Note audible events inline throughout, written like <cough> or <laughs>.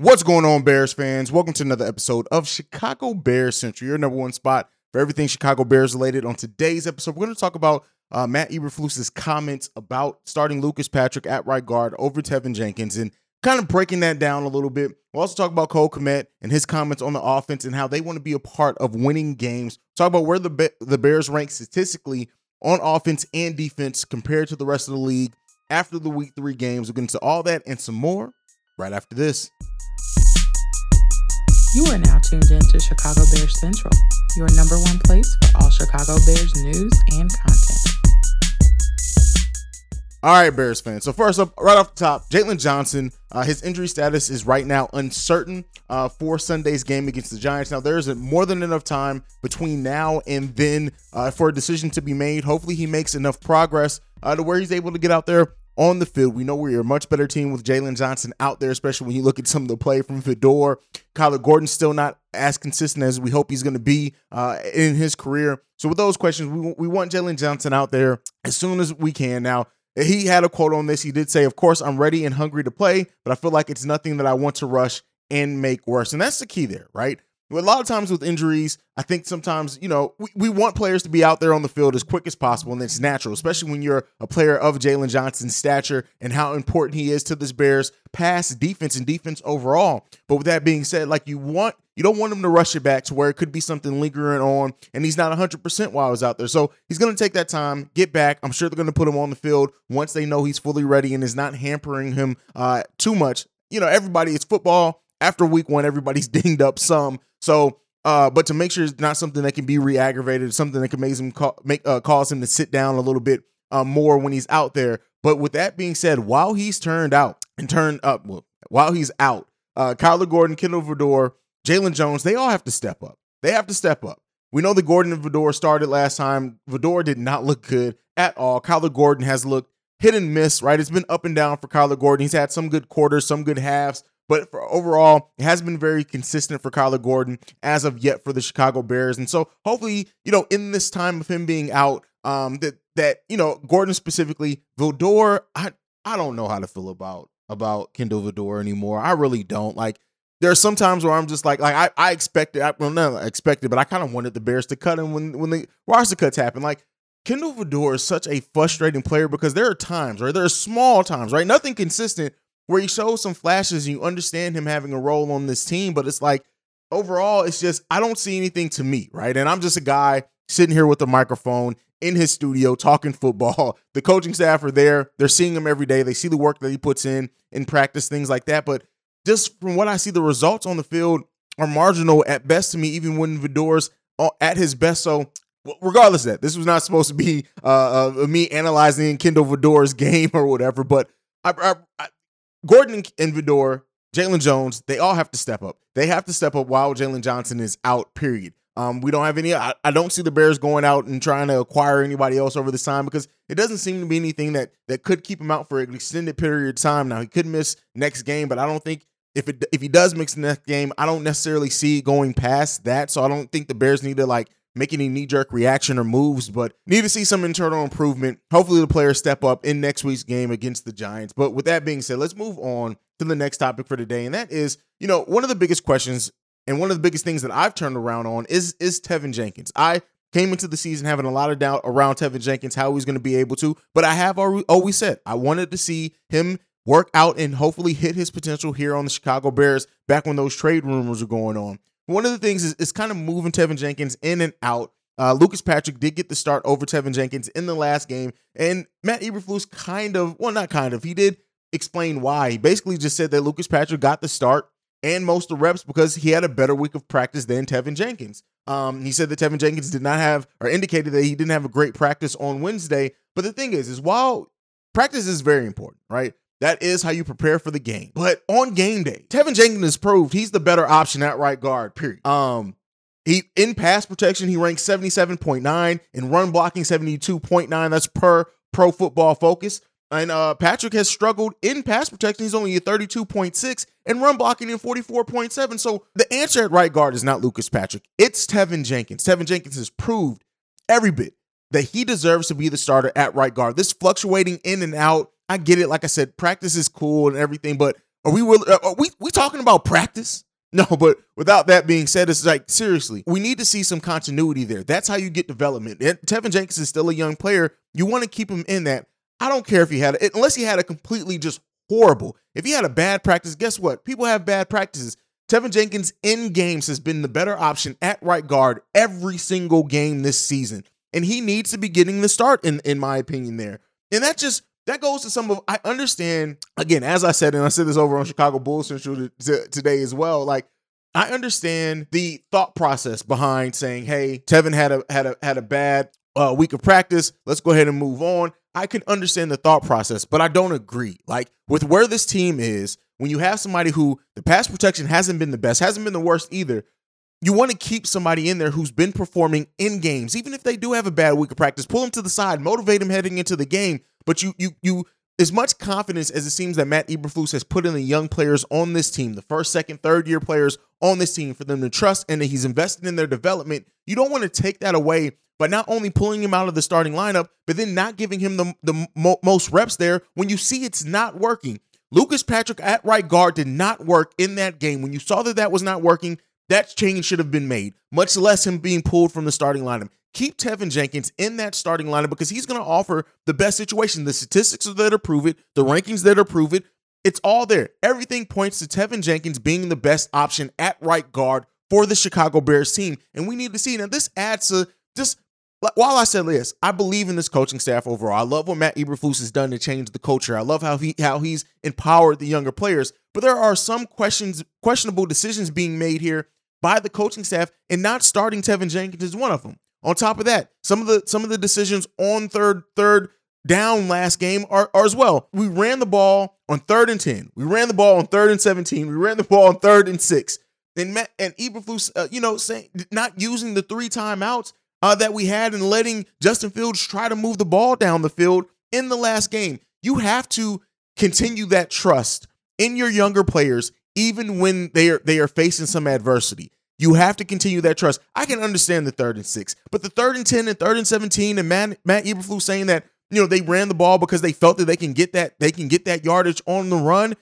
What's going on, Bears fans? Welcome to another episode of Chicago Bears Central, your number one spot for everything Chicago Bears related. On today's episode, we're going to talk about uh, Matt Eberflus's comments about starting Lucas Patrick at right guard over Teven Jenkins and kind of breaking that down a little bit. We'll also talk about Cole Kmet and his comments on the offense and how they want to be a part of winning games. Talk about where the the Bears rank statistically on offense and defense compared to the rest of the league after the week three games. We'll get into all that and some more right after this. You are now tuned in to Chicago Bears Central, your number one place for all Chicago Bears news and content. All right, Bears fans. So first up, right off the top, Jaylon Johnson, uh, his injury status is right now uncertain uh, for Sunday's game against the Giants. Now there's more than enough time between now and then uh, for a decision to be made. Hopefully, he makes enough progress uh, to where he's able to get out there on the field. We know we're a much better team with Jaylon Johnson out there, especially when you look at some of the play from Vildor. Kyler Gordon's still not as consistent as we hope he's going to be uh, in his career. So with those questions, we, we want Jaylon Johnson out there as soon as we can. Now, he had a quote on this. He did say, Of course, I'm ready and hungry to play, but I feel like it's nothing that I want to rush and make worse. And that's the key there, right? A lot of times with injuries, I think sometimes, you know, we, we want players to be out there on the field as quick as possible, and it's natural, especially when you're a player of Jaylon Johnson's stature and how important he is to this Bears pass defense and defense overall. But with that being said, like you want you don't want him to rush it back to where it could be something lingering on, and he's not 100% while he's out there. So he's going to take that time, get back. I'm sure they're going to put him on the field once they know he's fully ready and is not hampering him uh, too much. You know, everybody, it's football. After week one, everybody's <laughs> dinged up some. So, uh, but to make sure it's not something that can be re-aggravated, something that can make him ca- make uh, cause him to sit down a little bit uh, more when he's out there. But with that being said, while he's turned out and turned up, well, while he's out, uh, Kyler Gordon, Kindle Vildor, Jaylon Jones, they all have to step up. They have to step up. We know that Gordon and Vildor started last time. Vildor did not look good at all. Kyler Gordon has looked hit and miss, right? It's been up and down for Kyler Gordon. He's had some good quarters, some good halves, but for overall, it has been very consistent for Kyler Gordon as of yet for the Chicago Bears. And so hopefully, you know, in this time of him being out, um, that that, you know, Gordon specifically, Vildor, I I don't know how to feel about about Kindle Vildor anymore. I really don't. Like there are some times where I'm just like, like I, I expected, I, well, not expected, but I kind of wanted the Bears to cut him when when the roster cuts happen. Like Kindle Vildor is such a frustrating player because there are times, right? There are small times, right? Nothing consistent where he shows some flashes and you understand him having a role on this team, but it's like overall, it's just I don't see anything to me, right? And I'm just a guy sitting here with a microphone in his studio talking football. <laughs> The coaching staff are there. They're seeing him every day. They see the work that he puts in in practice, things like that. But just from what I see, the results on the field are marginal at best to me, even when Vildor's at his best. So regardless of that, this was not supposed to be uh, uh, me analyzing Kindle Vildor's <laughs> game or whatever. But I, I, I, Gordon and Vildor, Jaylon Jones, they all have to step up. They have to step up while Jaylon Johnson is out, period. Um, we don't have any. I, I, don't see the Bears going out and trying to acquire anybody else over this time because it doesn't seem to be anything that that could keep him out for an extended period of time. Now he could miss next game, but I don't think if it if he does miss next game, I don't necessarily see going past that. So I don't think the Bears need to like make any knee jerk reaction or moves, but need to see some internal improvement. Hopefully, the players step up in next week's game against the Giants. But with that being said, let's move on to the next topic for today, and that is, you know, one of the biggest questions and one of the biggest things that I've turned around on is is Teven Jenkins. I came into the season having a lot of doubt around Teven Jenkins, how he's going to be able to, but I have always said I wanted to see him work out and hopefully hit his potential here on the Chicago Bears back when those trade rumors were going on. One of the things is, is kind of moving Teven Jenkins in and out. Uh, Lucas Patrick did get the start over Teven Jenkins in the last game, and Matt Eberflus kind of, well, not kind of, he did explain why. He basically just said that Lucas Patrick got the start and most of the reps because he had a better week of practice than Teven Jenkins. Um, he said that Teven Jenkins did not have, or indicated that he didn't have a great practice on Wednesday. But the thing is, is while practice is very important, right? That is how you prepare for the game. But on game day, Teven Jenkins has proved he's the better option at right guard, period. Um, he in pass protection, he ranks 77.9, in run blocking, 72.9. That's per pro football focus. And uh, Patrick has struggled in pass protection. He's only a 32.6 and run blocking in 44.7. So the answer at right guard is not Lucas Patrick. It's Teven Jenkins. Teven Jenkins has proved every bit that he deserves to be the starter at right guard. This fluctuating in and out I get it. Like I said, practice is cool and everything, but Are we are we we talking about practice? <laughs> No, but without that being said, it's like seriously, we need to see some continuity there. That's how you get development. And Teven Jenkins is still a young player. You want to keep him in that. I don't care if he had it, unless he had a completely just horrible. If he had a bad practice, guess what? People have bad practices. Teven Jenkins in games has been the better option at right guard every single game this season. And he needs to be getting the start, in, in my opinion, there. And that just that goes to some of I understand again, as I said, and I said this over on Chicago Bulls Central today as well. Like I understand the thought process behind saying, "Hey, Teven had a had a had a bad uh, week of practice. Let's go ahead and move on." I can understand the thought process, but I don't agree. Like with where this team is, when you have somebody who the pass protection hasn't been the best, hasn't been the worst either, you want to keep somebody in there who's been performing in games, even if they do have a bad week of practice. Pull them to the side, motivate them heading into the game. But you, you, you, as much confidence as it seems that Matt Eberflus has put in the young players on this team, the first, second, third year players on this team, for them to trust and that he's invested in their development. You don't want to take that away by not only pulling him out of the starting lineup, but then not giving him the, the mo- most reps there when you see it's not working. Lucas Patrick at right guard did not work in that game. When you saw that that was not working, that change should have been made, much less him being pulled from the starting lineup. Keep Teven Jenkins in that starting lineup because he's going to offer the best situation. The statistics are there to prove it, the rankings that are prove it. It's all there. Everything points to Teven Jenkins being the best option at right guard for the Chicago Bears team. And we need to see. Now, this adds to just while I said this, I believe in this coaching staff overall. I love what Matt Eberflus has done to change the culture. I love how he how he's empowered the younger players. But there are some questions, questionable decisions being made here by the coaching staff, and not starting Teven Jenkins is one of them. On top of that, some of the some of the decisions on third third down last game are, are as well. We ran the ball on third and ten. We ran the ball on third and seventeen. We ran the ball on third and six. And Matt and Eberflus, uh, you know, saying not using the three timeouts uh, that we had and letting Justin Fields try to move the ball down the field in the last game. You have to continue that trust in your younger players, even when they are they are facing some adversity. You have to continue that trust. I can understand the third and six, but the third and ten and third and seventeen, and Matt Matt saying that you know they ran the ball because they felt that they can get that they can get that yardage on the run.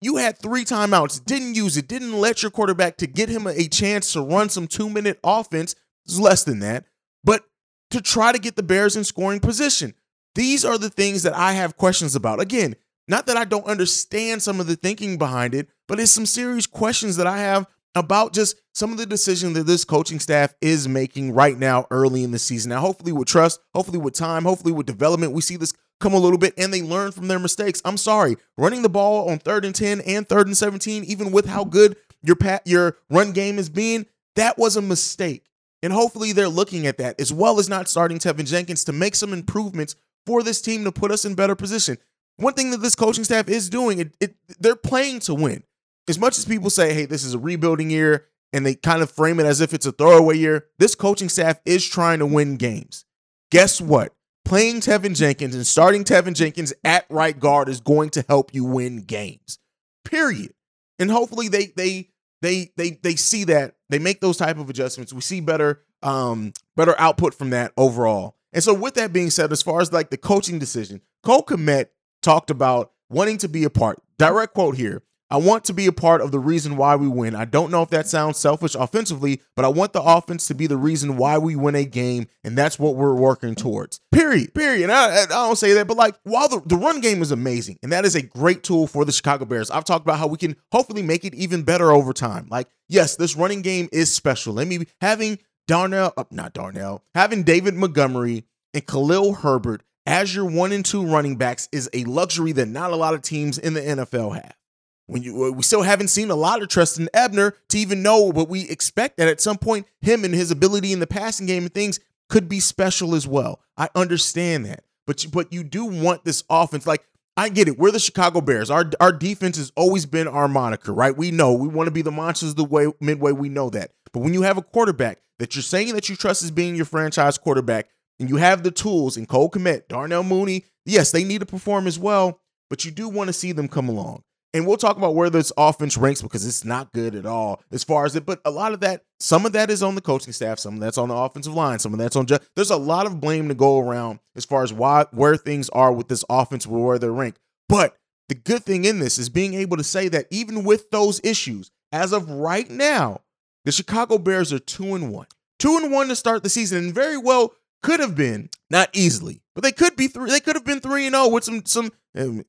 You had three timeouts, didn't use it, didn't let your quarterback to get him a chance to run some two minute offense. It's less than that but to try to get the Bears in scoring position. These are the things that I have questions about. Again, not that I don't understand some of the thinking behind it, but it's some serious questions that I have about just some of the decisions that this coaching staff is making right now early in the season. Now, hopefully with trust, hopefully with time, hopefully with development, we see this come a little bit and they learn from their mistakes. I'm sorry, running the ball on third and 10 and third and 17, even with how good your pat your run game is being, that was a mistake. And hopefully they're looking at that as well as not starting Teven Jenkins to make some improvements for this team to put us in better position. One thing that this coaching staff is doing, it, it, they're playing to win. As much as people say, hey, this is a rebuilding year, and they kind of frame it as if it's a throwaway year, this coaching staff is trying to win games. Guess what? Playing Teven Jenkins and starting Teven Jenkins at right guard is going to help you win games. Period. And hopefully they they they they they see that they make those type of adjustments. We see better um better output from that overall. And so with that being said, as far as like the coaching decision, Cole Kmet talked about wanting to be a part. Direct quote here. I want to be a part of the reason why we win. I don't know if that sounds selfish offensively, but I want the offense to be the reason why we win a game, and that's what we're working towards. Period. Period. I, I, don't say that, but like while the, the run game is amazing, and that is a great tool for the Chicago Bears, I've talked about how we can hopefully make it even better over time. Like, yes, this running game is special. Let me having Darnell, uh, not Darnell, having David Montgomery and Khalil Herbert as your one and two running backs is a luxury that not a lot of teams in the NFL have. When you we still haven't seen a lot of trust in Ebner to even know, but we expect that at some point him and his ability in the passing game and things could be special as well. I understand that, but you, but you do want this offense. Like I get it, we're the Chicago Bears. Our our defense has always been our moniker, right? We know we want to be the monsters the way midway. We know that, but when you have a quarterback that you're saying that you trust as being your franchise quarterback, and you have the tools and Cole Kmet, Darnell Mooney, yes, they need to perform as well, but you do want to see them come along. And we'll talk about where this offense ranks because it's not good at all as far as it. But a lot of that, some of that is on the coaching staff, some of that's on the offensive line, some of that's on. There's a lot of blame to go around as far as why where things are with this offense, where they're ranked. But the good thing in this is being able to say that even with those issues, as of right now, the Chicago Bears are two and one. Two and one to start the season, and very well could have been, not easily, but they could be three. They could have been three and zero with some some. Eh,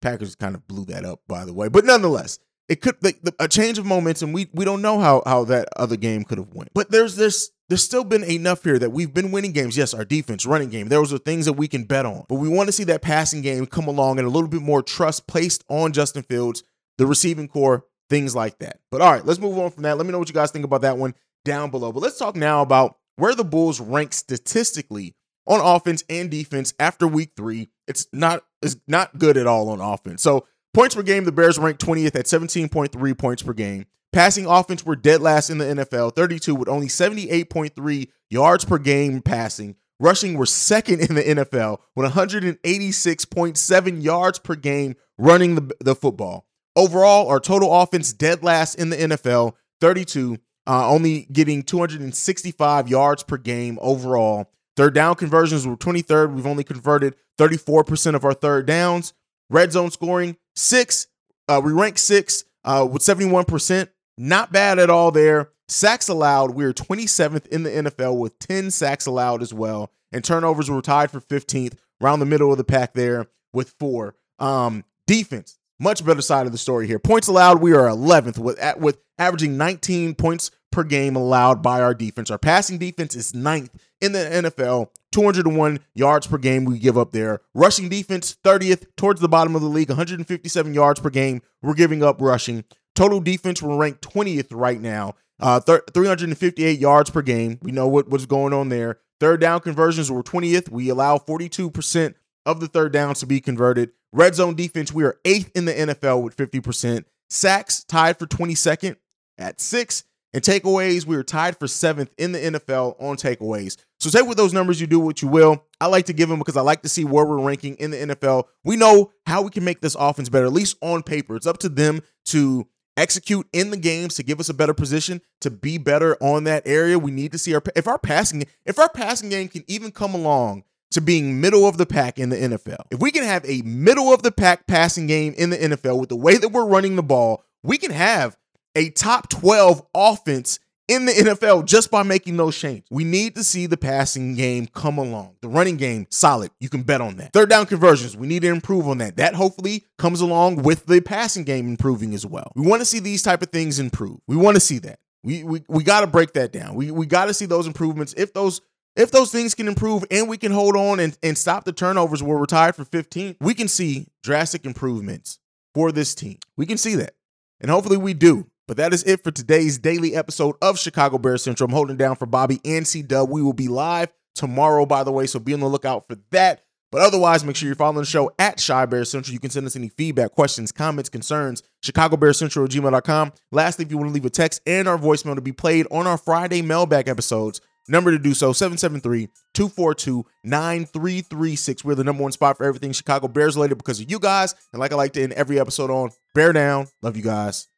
Packers kind of blew that up, by the way, but nonetheless, it could like a change of momentum. We we don't know how how that other game could have went, but there's this there's still been enough here that we've been winning games. Yes, our defense, running game, those are things that we can bet on. But we want to see that passing game come along and a little bit more trust placed on Justin Fields, the receiving corps, things like that. But all right, let's move on from that. Let me know what you guys think about that one down below. But let's talk now about where the Bulls rank statistically on offense and defense after week three. It's not it's not good at all on offense. So points per game, the Bears ranked 20th at 17.3 points per game. Passing offense were dead last in the NFL, 32 with only 78.3 yards per game passing. Rushing were second in the NFL with 186.7 yards per game running the, the football. Overall, our total offense dead last in the NFL, 32, uh, only getting 265 yards per game overall. Third down conversions were 23rd. We've only converted 34% of our third downs. Red zone scoring, six. Uh, we rank six uh, with 71%. Not bad at all there. Sacks allowed, we are 27th in the NFL with 10 sacks allowed as well. And turnovers were tied for 15th, around the middle of the pack there with four. Um, defense, much better side of the story here. Points allowed, we are 11th with at, with averaging 19 points per game allowed by our defense. Our passing defense is ninth in the NFL, 201 yards per game we give up there. Rushing defense, 30th towards the bottom of the league, 157 yards per game we're giving up rushing. Total defense, we're ranked 20th right now, uh, th- 358 yards per game. We know what, what's going on there. Third down conversions, we're 20th. We allow 42% of the third downs to be converted. Red zone defense, we are eighth in the NFL with 50%. Sacks tied for 22nd at six. And takeaways, we are tied for seventh in the NFL on takeaways. So take with those numbers, you do what you will. I like to give them because I like to see where we're ranking in the NFL. We know how we can make this offense better, at least on paper. It's up to them to execute in the games to give us a better position to be better on that area. We need to see our if our passing if our passing game can even come along to being middle of the pack in the NFL. If we can have a middle of the pack passing game in the NFL with the way that we're running the ball, we can have a top 12 offense in the NFL just by making those changes. We need to see the passing game come along. The running game, solid. You can bet on that. Third down conversions, we need to improve on that. That hopefully comes along with the passing game improving as well. We want to see these type of things improve. We want to see that. We we, we got to break that down. We we got to see those improvements. If those if those things can improve and we can hold on and, and stop the turnovers we're tied for 15, we can see drastic improvements for this team. We can see that. And hopefully we do. But that is it for today's daily episode of Chicago Bears Central. I'm holding down for Bobby and C Dub. We will be live tomorrow, by the way, so be on the lookout for that. But otherwise, make sure you're following the show at Chi Bear Central. You can send us any feedback, questions, comments, concerns, Chicago Bears Central at gmail.com. Lastly, if you want to leave a text and our voicemail to be played on our Friday mailbag episodes, number to do so 773-242-9336 we're the number one spot for everything chicago bears related because of you guys and like i like to end every episode on bear down love you guys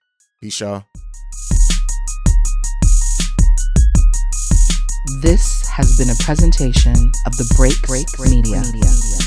Peace, y'all. This has been a presentation of the Break Break Media. Media.